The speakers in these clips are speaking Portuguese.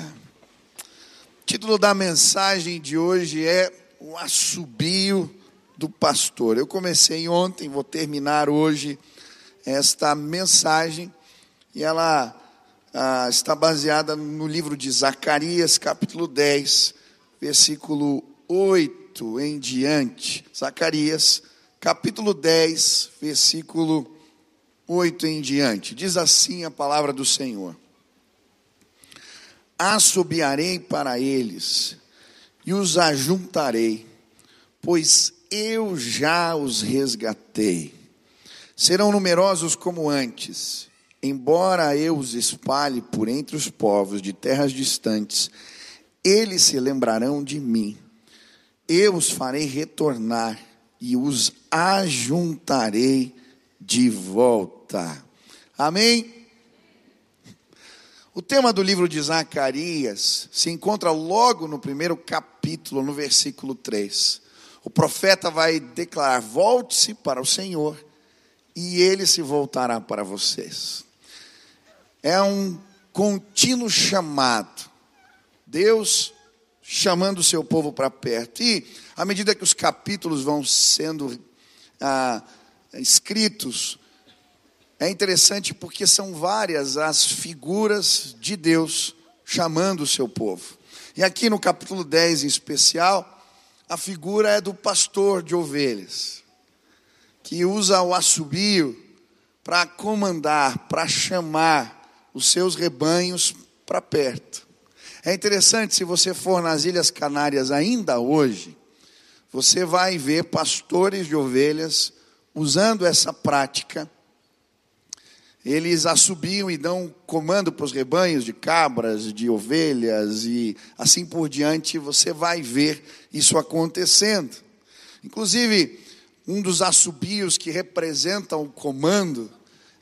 O título da mensagem de hoje é O Assobio do Pastor. Eu comecei ontem, vou terminar hoje esta mensagem e ela ah, está baseada no livro de Zacarias, capítulo 10, versículo 8 em diante. Zacarias, capítulo 10, versículo 8 em diante. Diz assim a palavra do Senhor: Assobiarei para eles e os ajuntarei, pois eu já os resgatei. Serão numerosos como antes, embora eu os espalhe por entre os povos de terras distantes, eles se lembrarão de mim. Eu os farei retornar e os ajuntarei de volta. Amém? O tema do livro de Zacarias se encontra logo no primeiro capítulo, no versículo 3. O profeta vai declarar: Volte-se para o Senhor, e ele se voltará para vocês. É um contínuo chamado. Deus chamando o seu povo para perto. E à medida que os capítulos vão sendo ah, escritos, é interessante porque são várias as figuras de Deus chamando o seu povo. E aqui no capítulo 10 em especial, a figura é do pastor de ovelhas, que usa o assobio para comandar, para chamar os seus rebanhos para perto. É interessante, se você for nas Ilhas Canárias ainda hoje, você vai ver pastores de ovelhas usando essa prática, eles assobiam e dão comando para os rebanhos de cabras, de ovelhas e assim por diante, você vai ver isso acontecendo. Inclusive, um dos assobios que representam o comando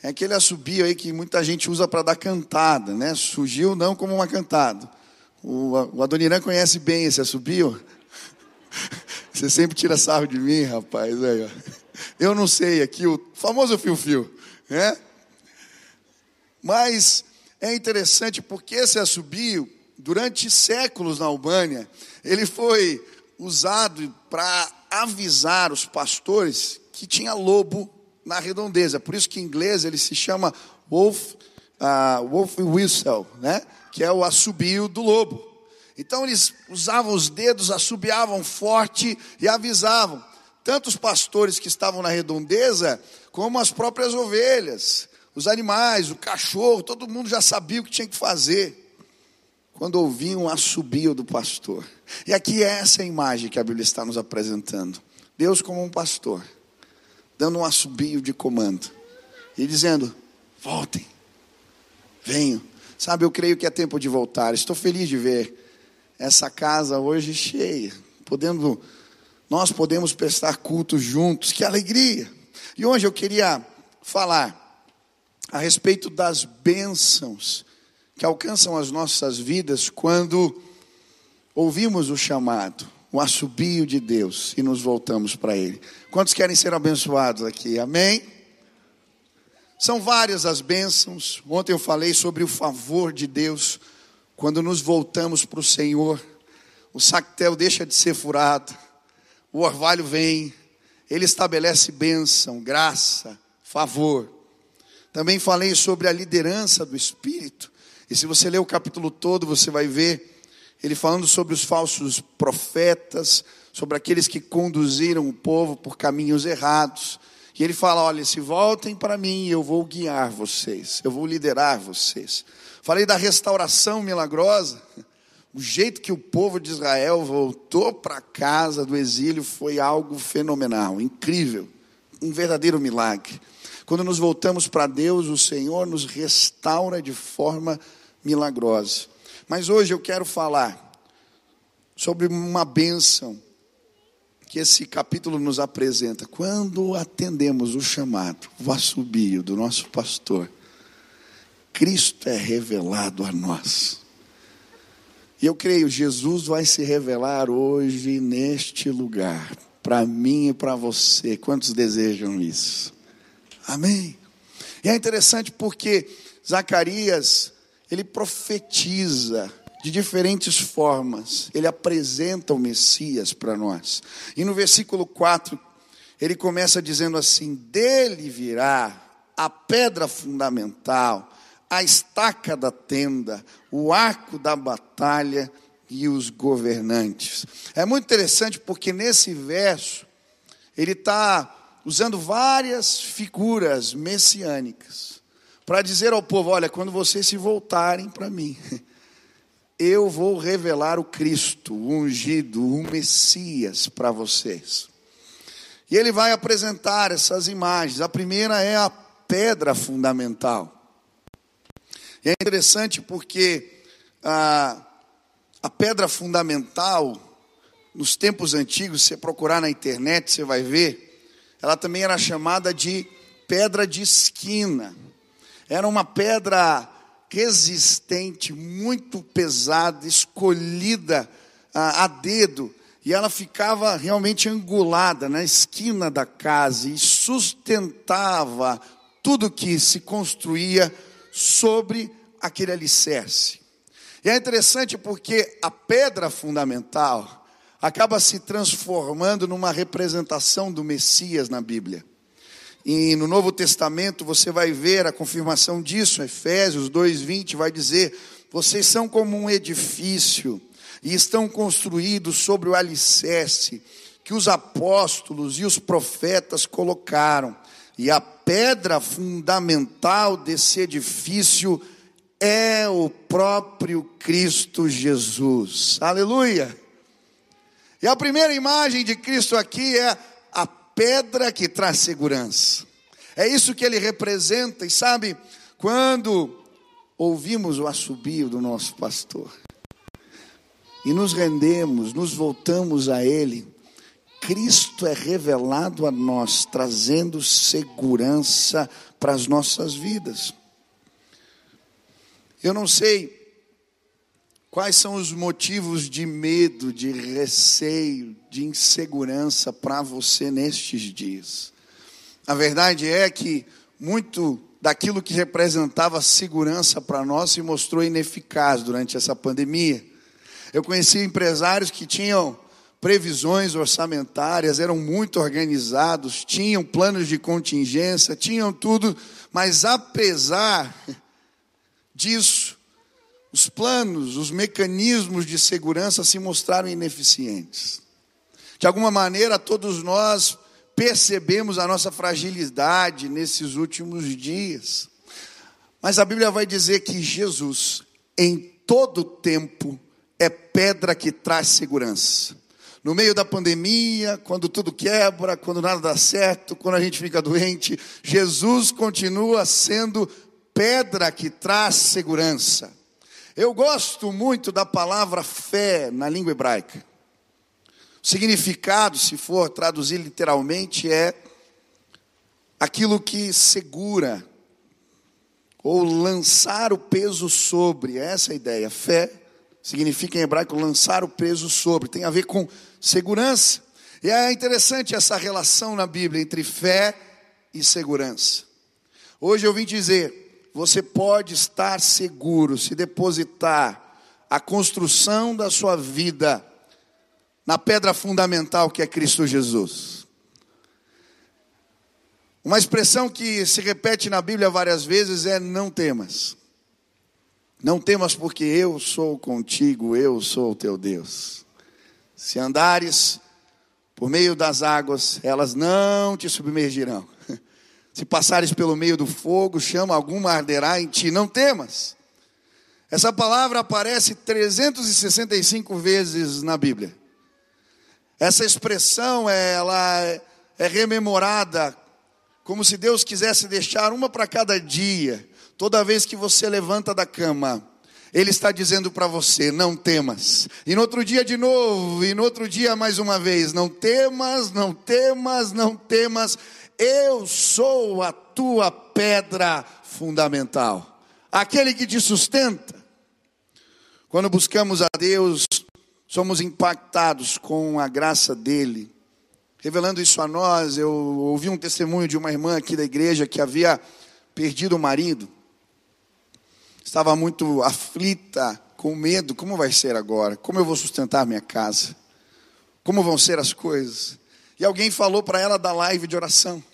é aquele assobio aí que muita gente usa para dar cantada, né? Surgiu não como uma cantada. O, Adoniran conhece bem esse assobio. Você sempre tira sarro de mim, rapaz. Eu não sei aqui, o famoso fio-fio, né? Mas é interessante porque esse assobio, durante séculos na Albânia, ele foi usado para avisar os pastores que tinha lobo na redondeza. Por isso que em inglês ele se chama wolf, uh, wolf whistle, né? Que é o assobio do lobo. Então eles usavam os dedos, assobiavam forte e avisavam tanto os pastores que estavam na redondeza, como as próprias ovelhas, os animais, o cachorro, todo mundo já sabia o que tinha que fazer quando ouviam o assobio do pastor. E aqui é essa imagem que a Bíblia está nos apresentando. Deus como um pastor, dando um assobio de comando e dizendo: voltem, venham. Sabe, eu creio que é tempo de voltar. Estou feliz de ver essa casa hoje cheia, podendo nós podemos prestar culto juntos, que alegria! E hoje eu queria falar a respeito das bênçãos que alcançam as nossas vidas quando ouvimos o chamado, o assobio de Deus e nos voltamos para Ele. Quantos querem ser abençoados aqui? Amém? São várias as bênçãos. Ontem eu falei sobre o favor de Deus quando nos voltamos para o Senhor. O sactel deixa de ser furado o orvalho vem, ele estabelece bênção, graça, favor. Também falei sobre a liderança do Espírito, e se você ler o capítulo todo, você vai ver ele falando sobre os falsos profetas, sobre aqueles que conduziram o povo por caminhos errados. E ele fala: olha, se voltem para mim, eu vou guiar vocês, eu vou liderar vocês. Falei da restauração milagrosa. O jeito que o povo de Israel voltou para casa do exílio foi algo fenomenal, incrível, um verdadeiro milagre. Quando nos voltamos para Deus, o Senhor nos restaura de forma milagrosa. Mas hoje eu quero falar sobre uma bênção que esse capítulo nos apresenta. Quando atendemos o chamado, o assobio do nosso pastor, Cristo é revelado a nós. E eu creio, Jesus vai se revelar hoje neste lugar, para mim e para você. Quantos desejam isso? Amém. E é interessante porque Zacarias, ele profetiza de diferentes formas, ele apresenta o Messias para nós. E no versículo 4, ele começa dizendo assim: Dele virá a pedra fundamental, a estaca da tenda, o arco da batalha e os governantes. É muito interessante porque nesse verso, ele está usando várias figuras messiânicas para dizer ao povo: olha, quando vocês se voltarem para mim, eu vou revelar o Cristo, o ungido, o Messias para vocês. E ele vai apresentar essas imagens. A primeira é a pedra fundamental. E é interessante porque a, a pedra fundamental, nos tempos antigos, se você procurar na internet, você vai ver, ela também era chamada de pedra de esquina. Era uma pedra resistente, muito pesada, escolhida a, a dedo, e ela ficava realmente angulada na esquina da casa e sustentava tudo que se construía sobre aquele alicerce. E é interessante porque a pedra fundamental acaba se transformando numa representação do Messias na Bíblia. E no Novo Testamento você vai ver a confirmação disso, Efésios 2:20 vai dizer: "Vocês são como um edifício e estão construídos sobre o alicerce que os apóstolos e os profetas colocaram, e a pedra fundamental desse edifício é o próprio Cristo Jesus." Aleluia! E a primeira imagem de Cristo aqui é a pedra que traz segurança. É isso que ele representa, e sabe, quando ouvimos o assobio do nosso pastor e nos rendemos, nos voltamos a ele, Cristo é revelado a nós, trazendo segurança para as nossas vidas. Eu não sei Quais são os motivos de medo, de receio, de insegurança para você nestes dias? A verdade é que muito daquilo que representava segurança para nós se mostrou ineficaz durante essa pandemia. Eu conheci empresários que tinham previsões orçamentárias, eram muito organizados, tinham planos de contingência, tinham tudo, mas apesar disso, os planos, os mecanismos de segurança se mostraram ineficientes. De alguma maneira, todos nós percebemos a nossa fragilidade nesses últimos dias. Mas a Bíblia vai dizer que Jesus, em todo tempo, é pedra que traz segurança. No meio da pandemia, quando tudo quebra, quando nada dá certo, quando a gente fica doente, Jesus continua sendo pedra que traz segurança. Eu gosto muito da palavra fé na língua hebraica. O significado, se for traduzir literalmente, é aquilo que segura, ou lançar o peso sobre, é essa a ideia. Fé significa em hebraico lançar o peso sobre, tem a ver com segurança. E é interessante essa relação na Bíblia entre fé e segurança. Hoje eu vim dizer, você pode estar seguro se depositar a construção da sua vida na pedra fundamental que é Cristo Jesus. Uma expressão que se repete na Bíblia várias vezes é: não temas. Não temas, porque eu sou contigo, eu sou o teu Deus. Se andares por meio das águas, elas não te submergirão. Se passares pelo meio do fogo, chama alguma arderá em ti, não temas. Essa palavra aparece 365 vezes na Bíblia. Essa expressão ela é rememorada como se Deus quisesse deixar uma para cada dia. Toda vez que você levanta da cama, ele está dizendo para você: não temas. E no outro dia de novo, e no outro dia mais uma vez: não temas, não temas, não temas. Eu sou a tua pedra fundamental, aquele que te sustenta. Quando buscamos a Deus, somos impactados com a graça dele. Revelando isso a nós, eu ouvi um testemunho de uma irmã aqui da igreja que havia perdido o marido, estava muito aflita com medo: como vai ser agora? Como eu vou sustentar minha casa? Como vão ser as coisas? E alguém falou para ela da live de oração.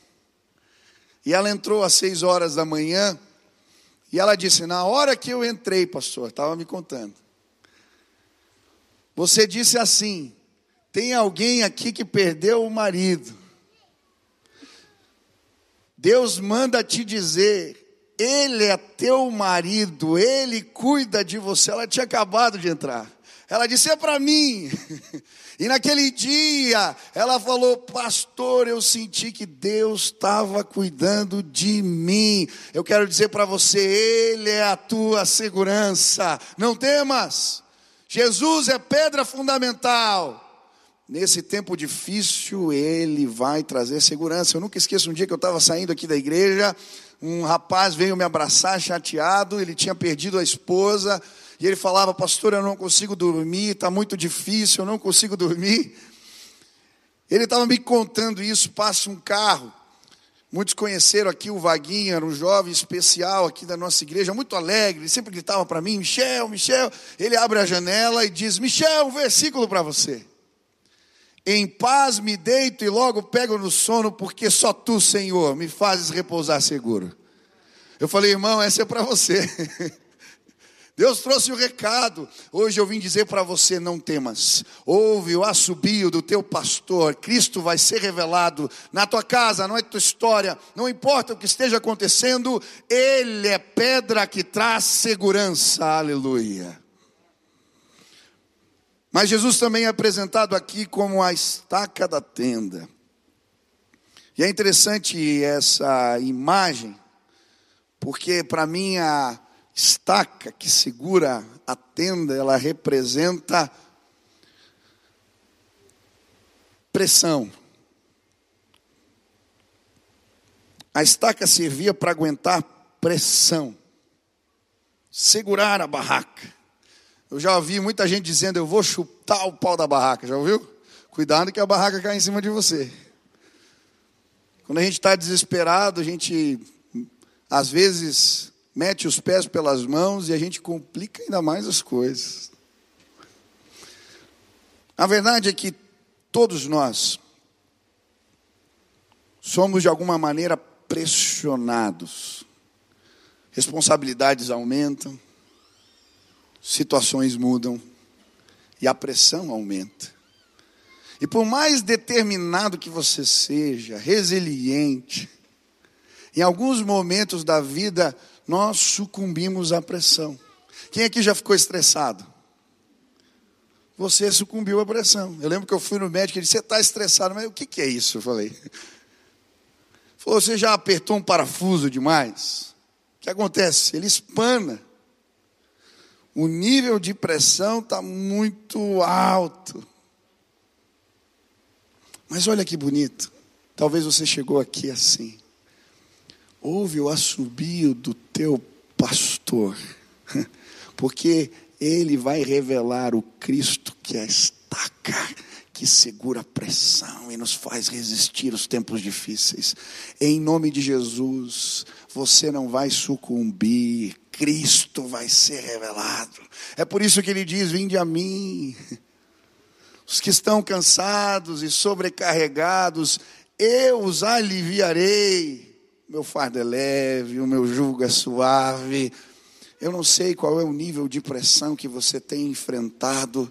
E ela entrou às seis horas da manhã. E ela disse: Na hora que eu entrei, pastor, estava me contando. Você disse assim: Tem alguém aqui que perdeu o marido. Deus manda te dizer ele é teu marido, ele cuida de você. Ela tinha acabado de entrar. Ela disse: É para mim. E naquele dia, ela falou: Pastor, eu senti que Deus estava cuidando de mim. Eu quero dizer para você: Ele é a tua segurança. Não temas. Jesus é pedra fundamental. Nesse tempo difícil, Ele vai trazer segurança. Eu nunca esqueço um dia que eu estava saindo aqui da igreja um rapaz veio me abraçar chateado, ele tinha perdido a esposa, e ele falava, pastor, eu não consigo dormir, está muito difícil, eu não consigo dormir. Ele estava me contando isso, passa um carro. Muitos conheceram aqui o Vaguinho, era um jovem especial aqui da nossa igreja, muito alegre, ele sempre gritava para mim, Michel, Michel. Ele abre a janela e diz, Michel, um versículo para você. Em paz me deito e logo pego no sono, porque só tu, Senhor, me fazes repousar seguro. Eu falei, irmão, essa é para você. Deus trouxe o recado. Hoje eu vim dizer para você: não temas. Ouve o assobio do teu pastor. Cristo vai ser revelado na tua casa, não é tua história. Não importa o que esteja acontecendo, Ele é pedra que traz segurança. Aleluia. Mas Jesus também é apresentado aqui como a estaca da tenda. E é interessante essa imagem, porque para mim a estaca que segura a tenda, ela representa pressão. A estaca servia para aguentar pressão, segurar a barraca. Eu já ouvi muita gente dizendo: Eu vou chutar o pau da barraca. Já ouviu? Cuidado que a barraca cai em cima de você. Quando a gente está desesperado, a gente às vezes mete os pés pelas mãos e a gente complica ainda mais as coisas. A verdade é que todos nós somos de alguma maneira pressionados. Responsabilidades aumentam, situações mudam e a pressão aumenta. E por mais determinado que você seja, resiliente, em alguns momentos da vida nós sucumbimos à pressão. Quem aqui já ficou estressado? Você sucumbiu à pressão. Eu lembro que eu fui no médico e ele disse: Você está estressado, mas o que, que é isso? Eu falei. Você já apertou um parafuso demais? O que acontece? Ele espana o nível de pressão está muito alto. Mas olha que bonito. Talvez você chegou aqui assim. Ouve o assobio do teu pastor, porque ele vai revelar o Cristo que é a estaca que segura a pressão e nos faz resistir os tempos difíceis. Em nome de Jesus, você não vai sucumbir, Cristo vai ser revelado. É por isso que ele diz: Vinde a mim. Os que estão cansados e sobrecarregados, eu os aliviarei. Meu fardo é leve, o meu jugo é suave. Eu não sei qual é o nível de pressão que você tem enfrentado,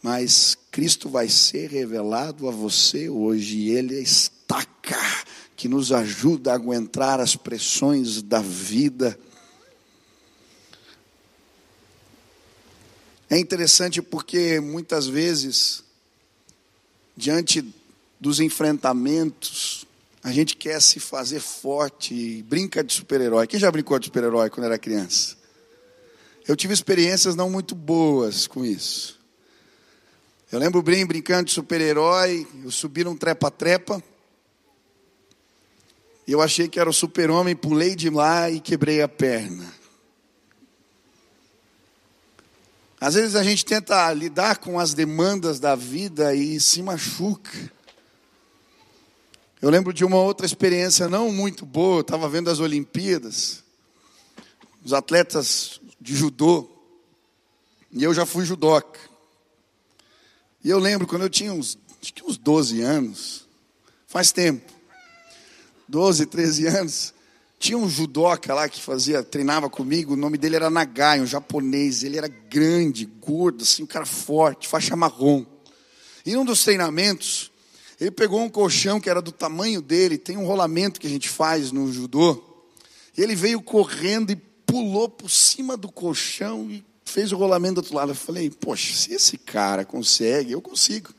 mas Cristo vai ser revelado a você hoje, e Ele está cá, que nos ajuda a aguentar as pressões da vida. É interessante porque muitas vezes, diante dos enfrentamentos, a gente quer se fazer forte, brinca de super-herói. Quem já brincou de super-herói quando era criança? Eu tive experiências não muito boas com isso. Eu lembro bem brincando de super-herói, eu subi num trepa-trepa, e eu achei que era o super-homem, pulei de lá e quebrei a perna. Às vezes a gente tenta lidar com as demandas da vida e se machuca. Eu lembro de uma outra experiência não muito boa, eu estava vendo as Olimpíadas, os atletas de judô, E eu já fui judoca. E eu lembro quando eu tinha uns, acho que uns 12 anos, faz tempo, 12, 13 anos, tinha um judoca lá que fazia, treinava comigo, o nome dele era Nagai, um japonês, ele era grande, gordo, assim, um cara forte, faixa marrom. E em um dos treinamentos, ele pegou um colchão que era do tamanho dele, tem um rolamento que a gente faz no judô, e ele veio correndo e pulou por cima do colchão e fez o rolamento do outro lado. Eu falei, poxa, se esse cara consegue, eu consigo.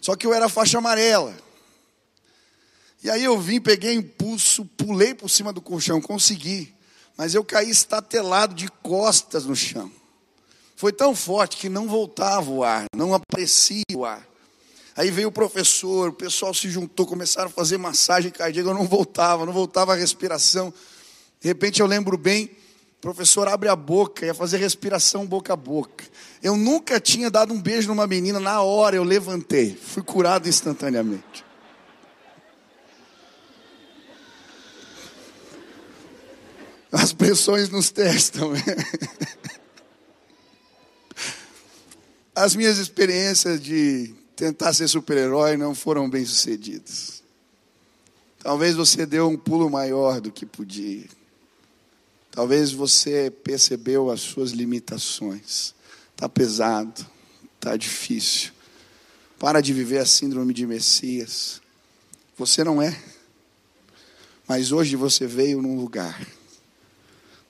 Só que eu era faixa amarela. E aí eu vim, peguei impulso, pulei por cima do colchão, consegui. Mas eu caí estatelado de costas no chão. Foi tão forte que não voltava o ar, não aparecia o ar. Aí veio o professor, o pessoal se juntou, começaram a fazer massagem cardíaca, eu não voltava, não voltava a respiração. De repente eu lembro bem, o professor abre a boca, ia fazer respiração boca a boca. Eu nunca tinha dado um beijo numa menina, na hora eu levantei, fui curado instantaneamente. As pressões nos testam. As minhas experiências de tentar ser super-herói não foram bem sucedidas. Talvez você deu um pulo maior do que podia. Talvez você percebeu as suas limitações. Está pesado, está difícil. Para de viver a síndrome de Messias. Você não é. Mas hoje você veio num lugar.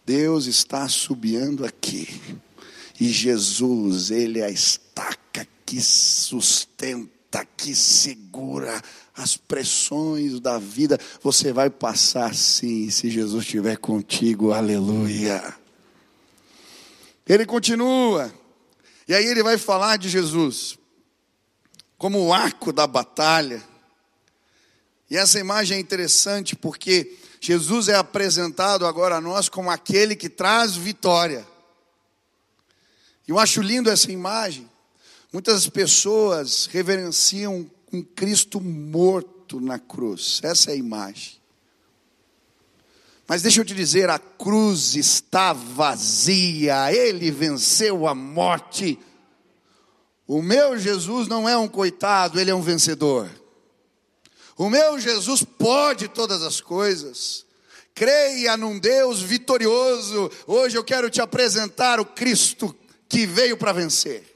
Deus está subiando aqui. E Jesus, Ele é a estaca que sustenta, que segura as pressões da vida, você vai passar sim, se Jesus estiver contigo, aleluia. Ele continua, e aí ele vai falar de Jesus como o arco da batalha. E essa imagem é interessante porque Jesus é apresentado agora a nós como aquele que traz vitória. E eu acho lindo essa imagem. Muitas pessoas reverenciam um Cristo morto na cruz. Essa é a imagem. Mas deixa eu te dizer, a cruz está vazia, ele venceu a morte. O meu Jesus não é um coitado, ele é um vencedor. O meu Jesus pode todas as coisas. Creia num Deus vitorioso. Hoje eu quero te apresentar o Cristo que veio para vencer.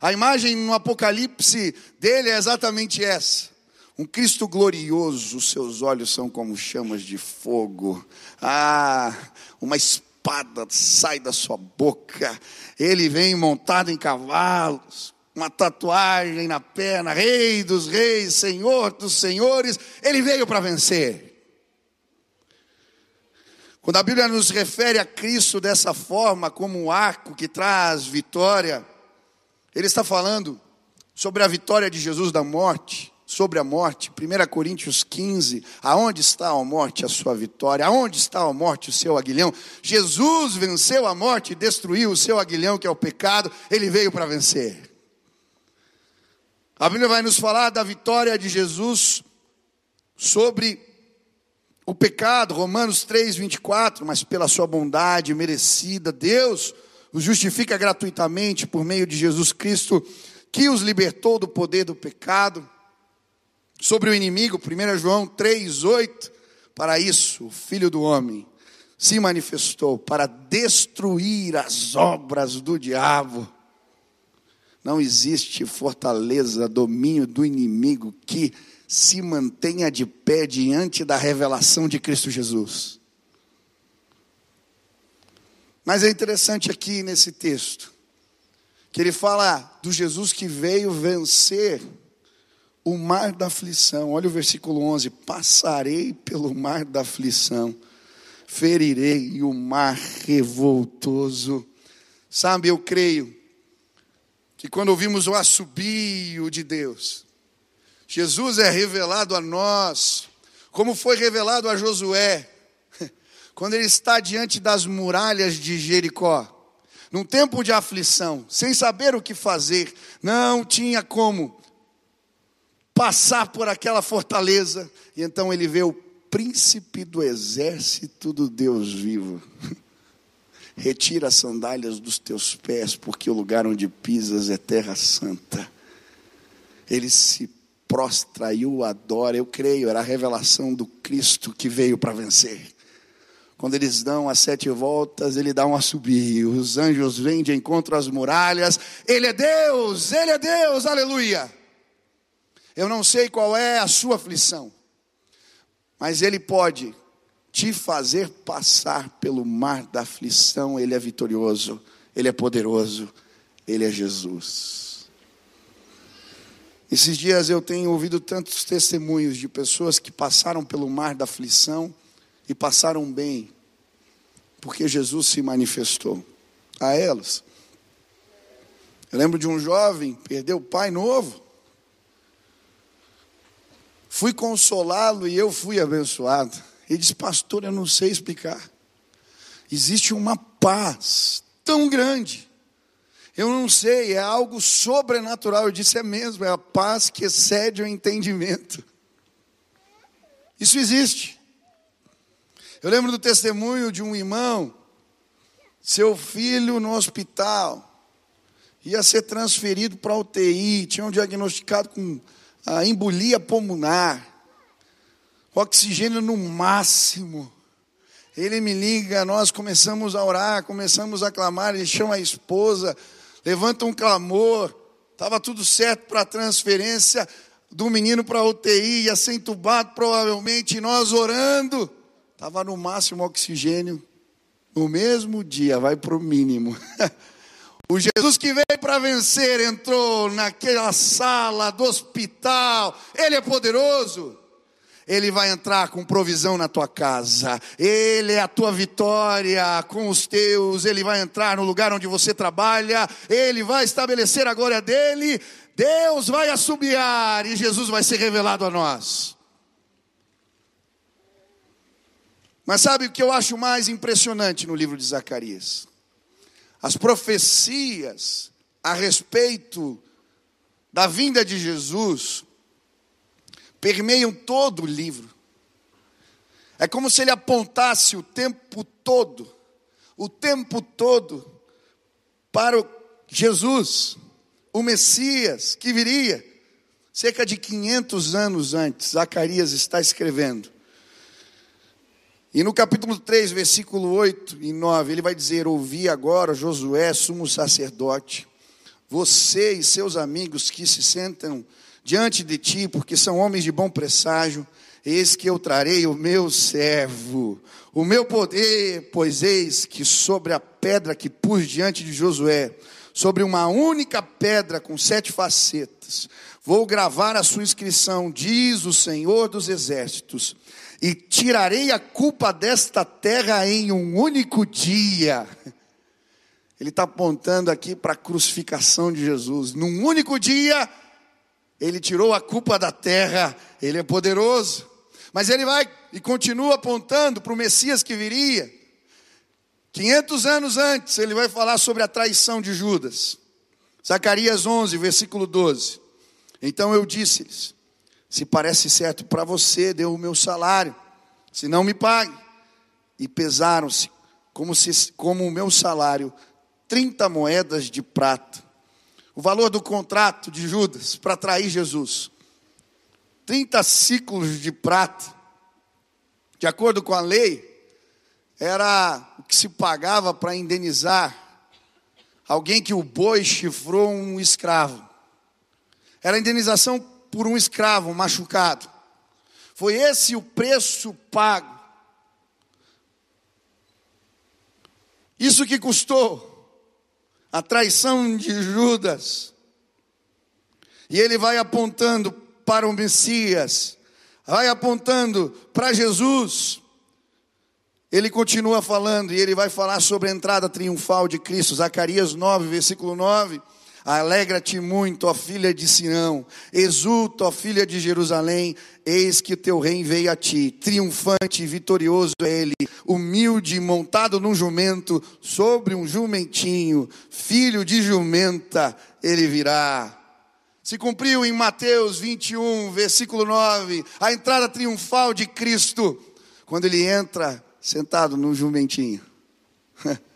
A imagem no Apocalipse dele é exatamente essa. Um Cristo glorioso, seus olhos são como chamas de fogo. Ah, uma espada sai da sua boca. Ele vem montado em cavalos, uma tatuagem na perna, Rei dos reis, Senhor dos senhores. Ele veio para vencer. Quando a Bíblia nos refere a Cristo dessa forma, como um arco que traz vitória, ele está falando sobre a vitória de Jesus da morte, sobre a morte. 1 Coríntios 15, aonde está a morte, a sua vitória? Aonde está a morte, o seu aguilhão? Jesus venceu a morte e destruiu o seu aguilhão, que é o pecado. Ele veio para vencer. A Bíblia vai nos falar da vitória de Jesus sobre o pecado, Romanos 3, 24, mas pela sua bondade merecida, Deus os justifica gratuitamente por meio de Jesus Cristo, que os libertou do poder do pecado. Sobre o inimigo, 1 João 3,8, para isso o Filho do Homem se manifestou para destruir as obras do diabo. Não existe fortaleza, domínio do inimigo que se mantenha de pé diante da revelação de Cristo Jesus. Mas é interessante aqui nesse texto, que ele fala do Jesus que veio vencer o mar da aflição. Olha o versículo 11: Passarei pelo mar da aflição, ferirei o mar revoltoso. Sabe, eu creio que quando ouvimos o assobio de Deus, Jesus é revelado a nós, como foi revelado a Josué, quando ele está diante das muralhas de Jericó, num tempo de aflição, sem saber o que fazer, não tinha como passar por aquela fortaleza, e então ele vê o príncipe do exército do Deus vivo. Retira as sandálias dos teus pés, porque o lugar onde pisas é terra santa. Ele se prostra e o adora. Eu creio, era a revelação do Cristo que veio para vencer. Quando eles dão as sete voltas, ele dá um assobio. Os anjos vêm de encontro às muralhas. Ele é Deus, ele é Deus, aleluia. Eu não sei qual é a sua aflição, mas ele pode te fazer passar pelo mar da aflição, Ele é vitorioso, Ele é poderoso, Ele é Jesus. Esses dias eu tenho ouvido tantos testemunhos de pessoas que passaram pelo mar da aflição e passaram bem, porque Jesus se manifestou a elas. Eu lembro de um jovem, perdeu o pai novo. Fui consolá-lo e eu fui abençoado. Ele disse, pastor, eu não sei explicar. Existe uma paz tão grande. Eu não sei, é algo sobrenatural. Eu disse, é mesmo, é a paz que excede o entendimento. Isso existe. Eu lembro do testemunho de um irmão, seu filho no hospital, ia ser transferido para UTI, tinham diagnosticado com a embolia pulmonar oxigênio no máximo. Ele me liga, nós começamos a orar, começamos a clamar, ele chama a esposa, levanta um clamor, estava tudo certo para a transferência do menino para a UTI, ia ser entubado provavelmente, nós orando, estava no máximo oxigênio, no mesmo dia, vai para o mínimo. O Jesus que veio para vencer entrou naquela sala do hospital, ele é poderoso. Ele vai entrar com provisão na tua casa, Ele é a tua vitória com os teus, Ele vai entrar no lugar onde você trabalha, Ele vai estabelecer a glória dEle, Deus vai assobiar e Jesus vai ser revelado a nós. Mas sabe o que eu acho mais impressionante no livro de Zacarias? As profecias a respeito da vinda de Jesus permeiam todo o livro. É como se ele apontasse o tempo todo, o tempo todo, para o Jesus, o Messias que viria, cerca de 500 anos antes, Zacarias está escrevendo. E no capítulo 3, versículo 8 e 9, ele vai dizer: Ouvi agora Josué, sumo sacerdote, você e seus amigos que se sentam diante de ti, porque são homens de bom presságio. Eis que eu trarei o meu servo, o meu poder, pois eis que sobre a pedra que pus diante de Josué, sobre uma única pedra com sete facetas, vou gravar a sua inscrição, diz o Senhor dos Exércitos, e tirarei a culpa desta terra em um único dia. Ele está apontando aqui para a crucificação de Jesus. Num único dia, ele tirou a culpa da terra, ele é poderoso. Mas ele vai e continua apontando para o Messias que viria. 500 anos antes, ele vai falar sobre a traição de Judas. Zacarias 11, versículo 12. Então eu disse-lhes: Se parece certo para você, dê o meu salário, se não me pague. E pesaram-se, como, se, como o meu salário, 30 moedas de prata o valor do contrato de Judas para trair Jesus. 30 ciclos de prata, de acordo com a lei, era o que se pagava para indenizar alguém que o boi chifrou um escravo. Era a indenização por um escravo machucado. Foi esse o preço pago. Isso que custou a traição de Judas. E ele vai apontando para o Messias, vai apontando para Jesus. Ele continua falando e ele vai falar sobre a entrada triunfal de Cristo, Zacarias 9, versículo 9. Alegra-te muito, ó filha de Sião, exulta, ó filha de Jerusalém, eis que o teu rei veio a ti, triunfante e vitorioso é ele, humilde, montado num jumento, sobre um jumentinho, filho de jumenta, ele virá. Se cumpriu em Mateus 21, versículo 9, a entrada triunfal de Cristo, quando ele entra sentado num jumentinho.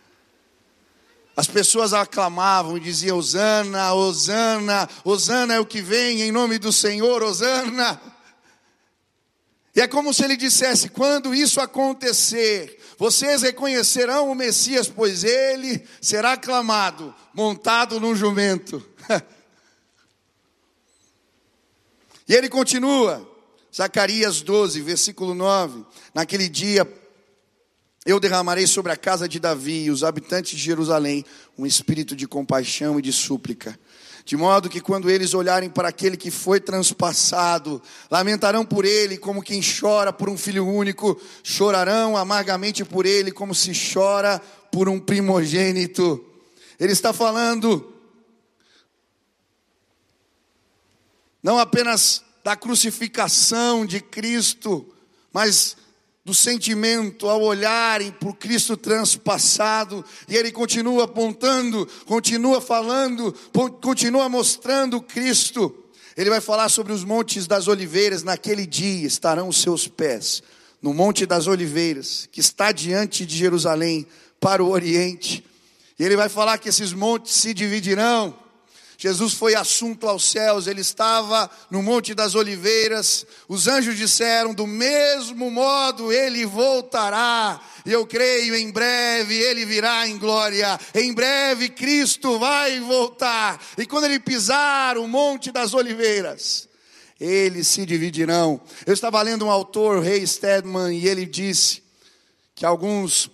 As pessoas aclamavam e diziam: Osana, Osana, Osana é o que vem em nome do Senhor, Osana. E é como se ele dissesse: quando isso acontecer, vocês reconhecerão o Messias, pois ele será aclamado, montado num jumento. e ele continua, Zacarias 12, versículo 9: Naquele dia eu derramarei sobre a casa de Davi e os habitantes de Jerusalém um espírito de compaixão e de súplica. De modo que quando eles olharem para aquele que foi transpassado, lamentarão por ele como quem chora por um filho único, chorarão amargamente por ele como se chora por um primogênito. Ele está falando não apenas da crucificação de Cristo, mas do sentimento ao olharem por Cristo transpassado, e ele continua apontando, continua falando, continua mostrando Cristo. Ele vai falar sobre os montes das oliveiras, naquele dia estarão os seus pés, no Monte das Oliveiras, que está diante de Jerusalém, para o Oriente. E ele vai falar que esses montes se dividirão, Jesus foi assunto aos céus, ele estava no Monte das Oliveiras. Os anjos disseram: do mesmo modo ele voltará. E eu creio, em breve ele virá em glória. Em breve Cristo vai voltar. E quando ele pisar o Monte das Oliveiras, eles se dividirão. Eu estava lendo um autor, Ray Stedman, e ele disse que alguns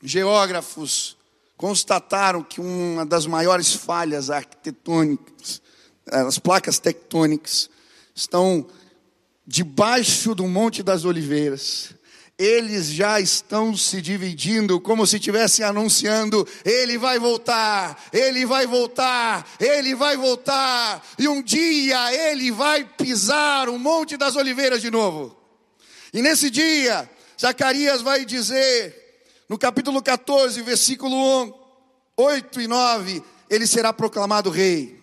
geógrafos constataram que uma das maiores falhas arquitetônicas, eh, as placas tectônicas, estão debaixo do Monte das Oliveiras. Eles já estão se dividindo, como se estivessem anunciando: Ele vai voltar, Ele vai voltar, Ele vai voltar, e um dia Ele vai pisar o Monte das Oliveiras de novo. E nesse dia, Zacarias vai dizer: no capítulo 14, versículo 8 e 9, ele será proclamado rei.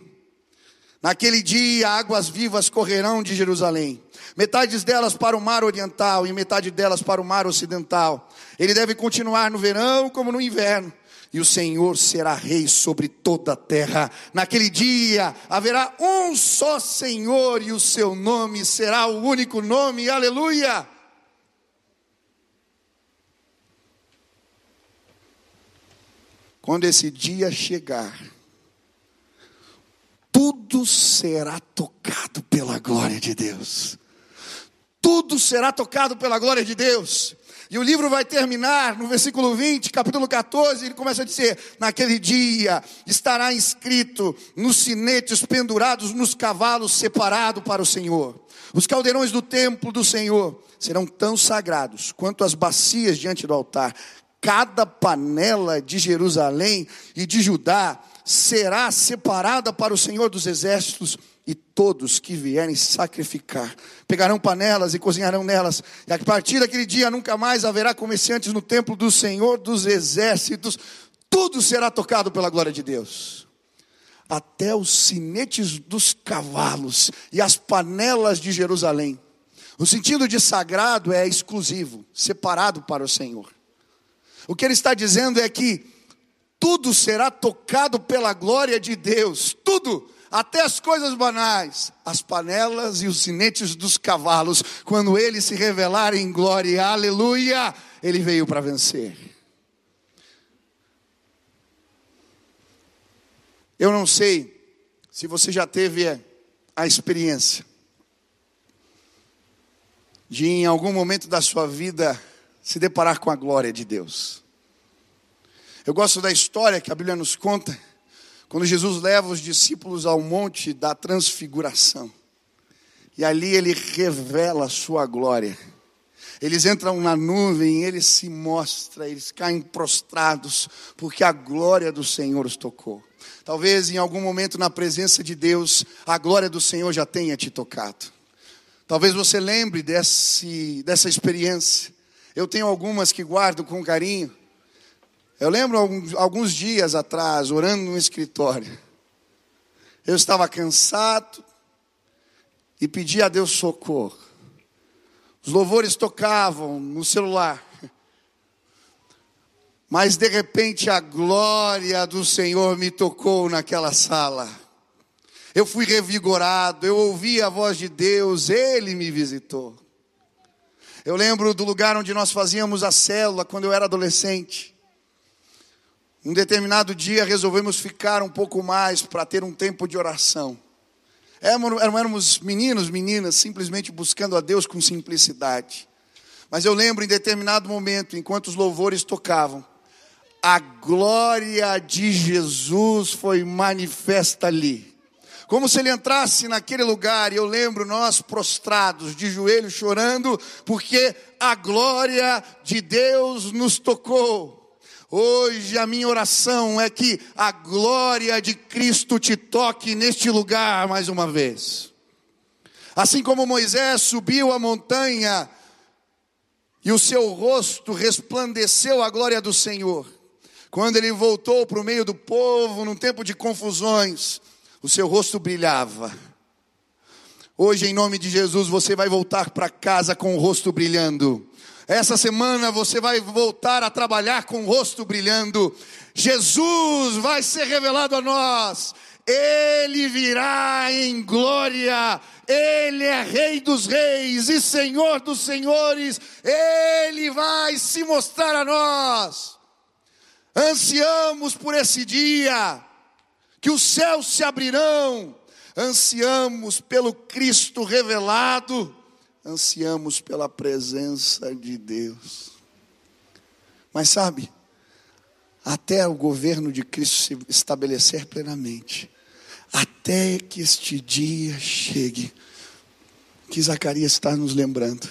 Naquele dia, águas vivas correrão de Jerusalém, metades delas para o mar oriental e metade delas para o mar ocidental. Ele deve continuar no verão como no inverno, e o Senhor será rei sobre toda a terra. Naquele dia haverá um só Senhor, e o seu nome será o único nome. Aleluia! Quando esse dia chegar, tudo será tocado pela glória de Deus. Tudo será tocado pela glória de Deus. E o livro vai terminar no versículo 20, capítulo 14, ele começa a dizer: Naquele dia estará inscrito nos sinetes pendurados nos cavalos separado para o Senhor. Os caldeirões do templo do Senhor serão tão sagrados quanto as bacias diante do altar cada panela de Jerusalém e de Judá será separada para o Senhor dos exércitos, e todos que vierem sacrificar pegarão panelas e cozinharão nelas, e a partir daquele dia nunca mais haverá comerciantes no templo do Senhor dos exércitos, tudo será tocado pela glória de Deus. Até os sinetes dos cavalos e as panelas de Jerusalém. O sentido de sagrado é exclusivo, separado para o Senhor. O que ele está dizendo é que tudo será tocado pela glória de Deus, tudo, até as coisas banais, as panelas e os sinetes dos cavalos, quando ele se revelar em glória, aleluia, ele veio para vencer. Eu não sei se você já teve a experiência de em algum momento da sua vida se deparar com a glória de Deus. Eu gosto da história que a Bíblia nos conta, quando Jesus leva os discípulos ao monte da transfiguração. E ali ele revela a sua glória. Eles entram na nuvem, ele se mostra, eles caem prostrados, porque a glória do Senhor os tocou. Talvez em algum momento na presença de Deus, a glória do Senhor já tenha te tocado. Talvez você lembre desse, dessa experiência. Eu tenho algumas que guardo com carinho. Eu lembro alguns dias atrás, orando no escritório. Eu estava cansado e pedi a Deus socorro. Os louvores tocavam no celular. Mas de repente a glória do Senhor me tocou naquela sala. Eu fui revigorado, eu ouvi a voz de Deus, Ele me visitou. Eu lembro do lugar onde nós fazíamos a célula quando eu era adolescente. Um determinado dia resolvemos ficar um pouco mais para ter um tempo de oração. Éramos meninos, meninas, simplesmente buscando a Deus com simplicidade. Mas eu lembro em determinado momento, enquanto os louvores tocavam, a glória de Jesus foi manifesta ali. Como se ele entrasse naquele lugar, e eu lembro nós prostrados, de joelhos chorando, porque a glória de Deus nos tocou. Hoje a minha oração é que a glória de Cristo te toque neste lugar mais uma vez. Assim como Moisés subiu a montanha e o seu rosto resplandeceu a glória do Senhor. Quando ele voltou para o meio do povo, num tempo de confusões, o seu rosto brilhava. Hoje, em nome de Jesus, você vai voltar para casa com o rosto brilhando. Essa semana você vai voltar a trabalhar com o rosto brilhando. Jesus vai ser revelado a nós. Ele virá em glória. Ele é Rei dos Reis e Senhor dos Senhores. Ele vai se mostrar a nós. Ansiamos por esse dia, que os céus se abrirão. Ansiamos pelo Cristo revelado ansiamos pela presença de Deus. Mas sabe, até o governo de Cristo se estabelecer plenamente, até que este dia chegue, que Zacarias está nos lembrando,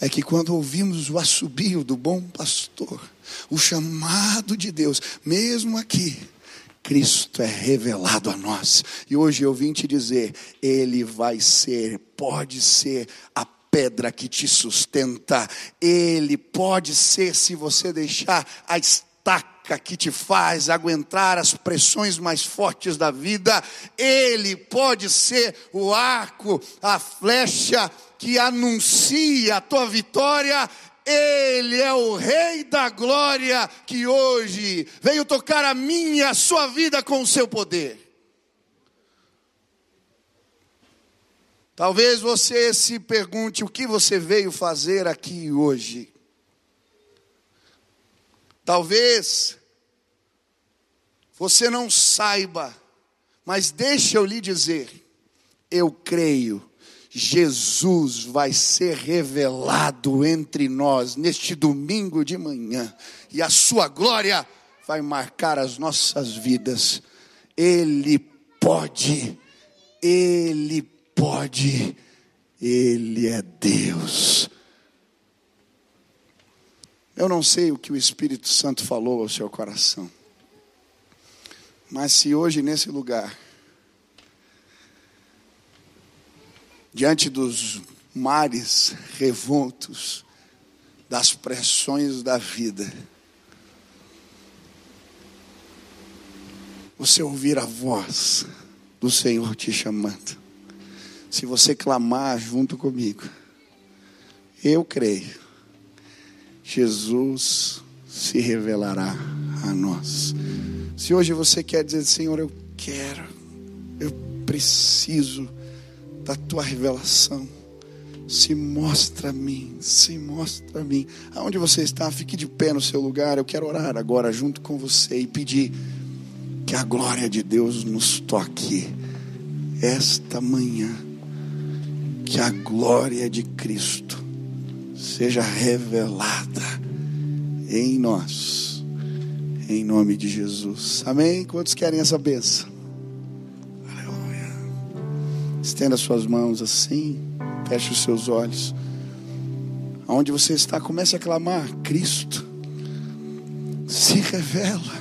é que quando ouvimos o assobio do bom pastor, o chamado de Deus, mesmo aqui, Cristo é revelado a nós. E hoje eu vim te dizer: Ele vai ser, pode ser a pedra que te sustenta. Ele pode ser, se você deixar a estaca que te faz aguentar as pressões mais fortes da vida. Ele pode ser o arco, a flecha que anuncia a tua vitória ele é o Rei da glória que hoje veio tocar a minha a sua vida com o seu poder. Talvez você se pergunte o que você veio fazer aqui hoje. Talvez você não saiba, mas deixa eu lhe dizer, eu creio Jesus vai ser revelado entre nós neste domingo de manhã, e a sua glória vai marcar as nossas vidas. Ele pode, Ele pode, Ele é Deus. Eu não sei o que o Espírito Santo falou ao seu coração, mas se hoje nesse lugar, diante dos mares revoltos, das pressões da vida, você ouvir a voz do Senhor te chamando, se você clamar junto comigo, eu creio, Jesus se revelará a nós. Se hoje você quer dizer, Senhor, eu quero, eu preciso da tua revelação. Se mostra a mim, se mostra a mim. Aonde você está, fique de pé no seu lugar. Eu quero orar agora junto com você e pedir que a glória de Deus nos toque esta manhã. Que a glória de Cristo seja revelada em nós, em nome de Jesus. Amém? Quantos querem essa bênção? Estenda suas mãos assim, feche os seus olhos. Aonde você está, comece a clamar: Cristo se revela,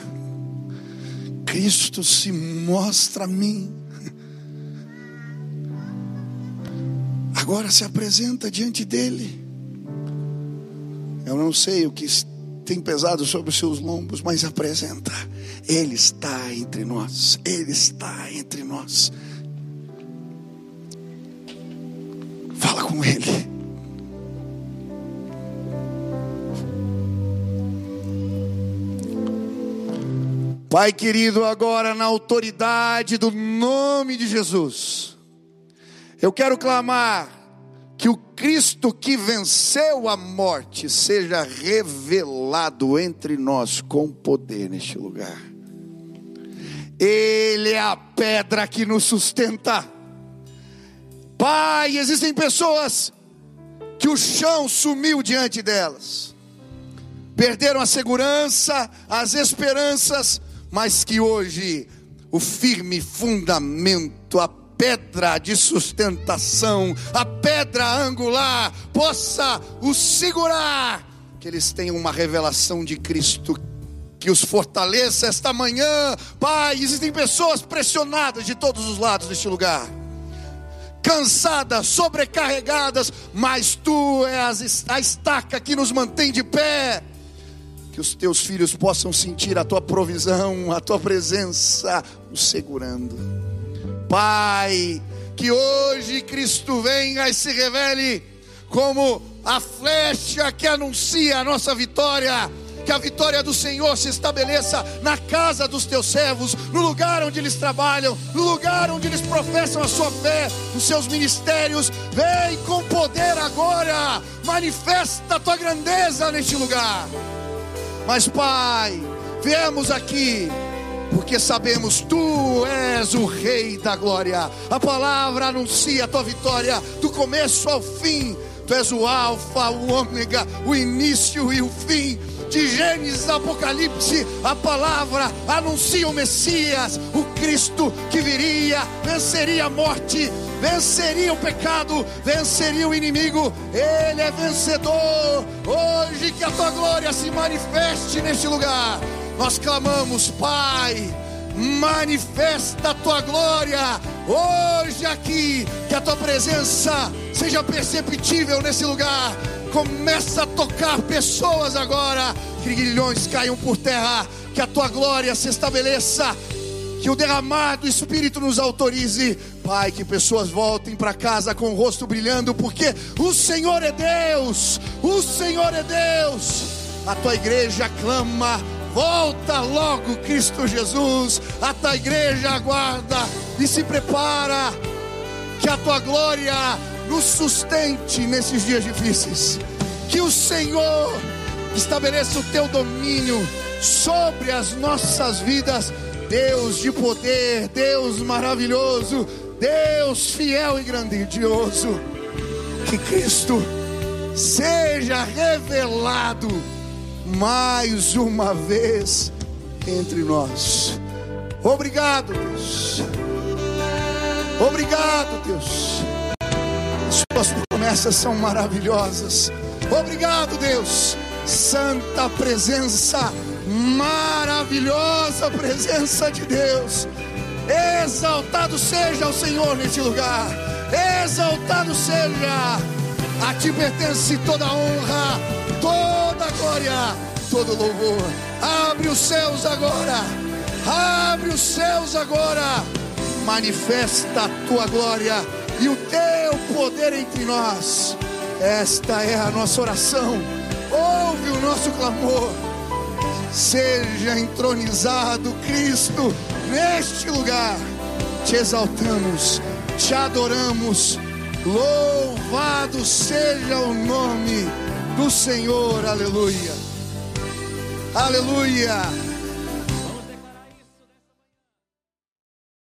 Cristo se mostra a mim. Agora se apresenta diante dele. Eu não sei o que tem pesado sobre os seus lombos, mas apresenta. Ele está entre nós. Ele está entre nós. Pai querido, agora na autoridade do nome de Jesus, eu quero clamar que o Cristo que venceu a morte seja revelado entre nós com poder neste lugar. Ele é a pedra que nos sustenta. Pai, existem pessoas que o chão sumiu diante delas, perderam a segurança, as esperanças, mas que hoje o firme fundamento, a pedra de sustentação, a pedra angular, possa os segurar, que eles tenham uma revelação de Cristo que os fortaleça esta manhã, Pai. Existem pessoas pressionadas de todos os lados deste lugar, cansadas, sobrecarregadas, mas Tu és a estaca que nos mantém de pé que os teus filhos possam sentir a tua provisão, a tua presença, o segurando. Pai, que hoje Cristo venha e se revele como a flecha que anuncia a nossa vitória. Que a vitória do Senhor se estabeleça na casa dos teus servos, no lugar onde eles trabalham, no lugar onde eles professam a sua fé, nos seus ministérios. Vem com poder agora, manifesta a tua grandeza neste lugar. Mas, Pai, viemos aqui porque sabemos tu és o Rei da glória. A palavra anuncia a tua vitória do começo ao fim. Tu és o Alfa, o Ômega, o início e o fim. De Gênesis Apocalipse, a palavra anuncia o Messias, o Cristo que viria, venceria a morte, venceria o pecado, venceria o inimigo, ele é vencedor. Hoje que a tua glória se manifeste neste lugar. Nós clamamos, Pai, manifesta a tua glória hoje aqui, que a tua presença seja perceptível nesse lugar. Começa a tocar pessoas agora, que grilhões caiam por terra, que a tua glória se estabeleça que o derramar do Espírito nos autorize, Pai, que pessoas voltem para casa com o rosto brilhando, porque o Senhor é Deus, o Senhor é Deus. A tua igreja clama, volta logo, Cristo Jesus. A tua igreja aguarda e se prepara, que a tua glória nos sustente nesses dias difíceis. Que o Senhor estabeleça o teu domínio sobre as nossas vidas Deus de poder, Deus maravilhoso, Deus fiel e grandioso. Que Cristo seja revelado mais uma vez entre nós. Obrigado, Deus. Obrigado, Deus. As suas promessas são maravilhosas. Obrigado, Deus. Santa presença maravilhosa presença de Deus. Exaltado seja o Senhor neste lugar. Exaltado seja. A ti pertence toda honra, toda glória, todo louvor. Abre os céus agora. Abre os céus agora. Manifesta a tua glória e o teu poder entre nós. Esta é a nossa oração. Ouve o nosso clamor seja entronizado Cristo neste lugar. Te exaltamos, te adoramos. Louvado seja o nome do Senhor. Aleluia. Aleluia.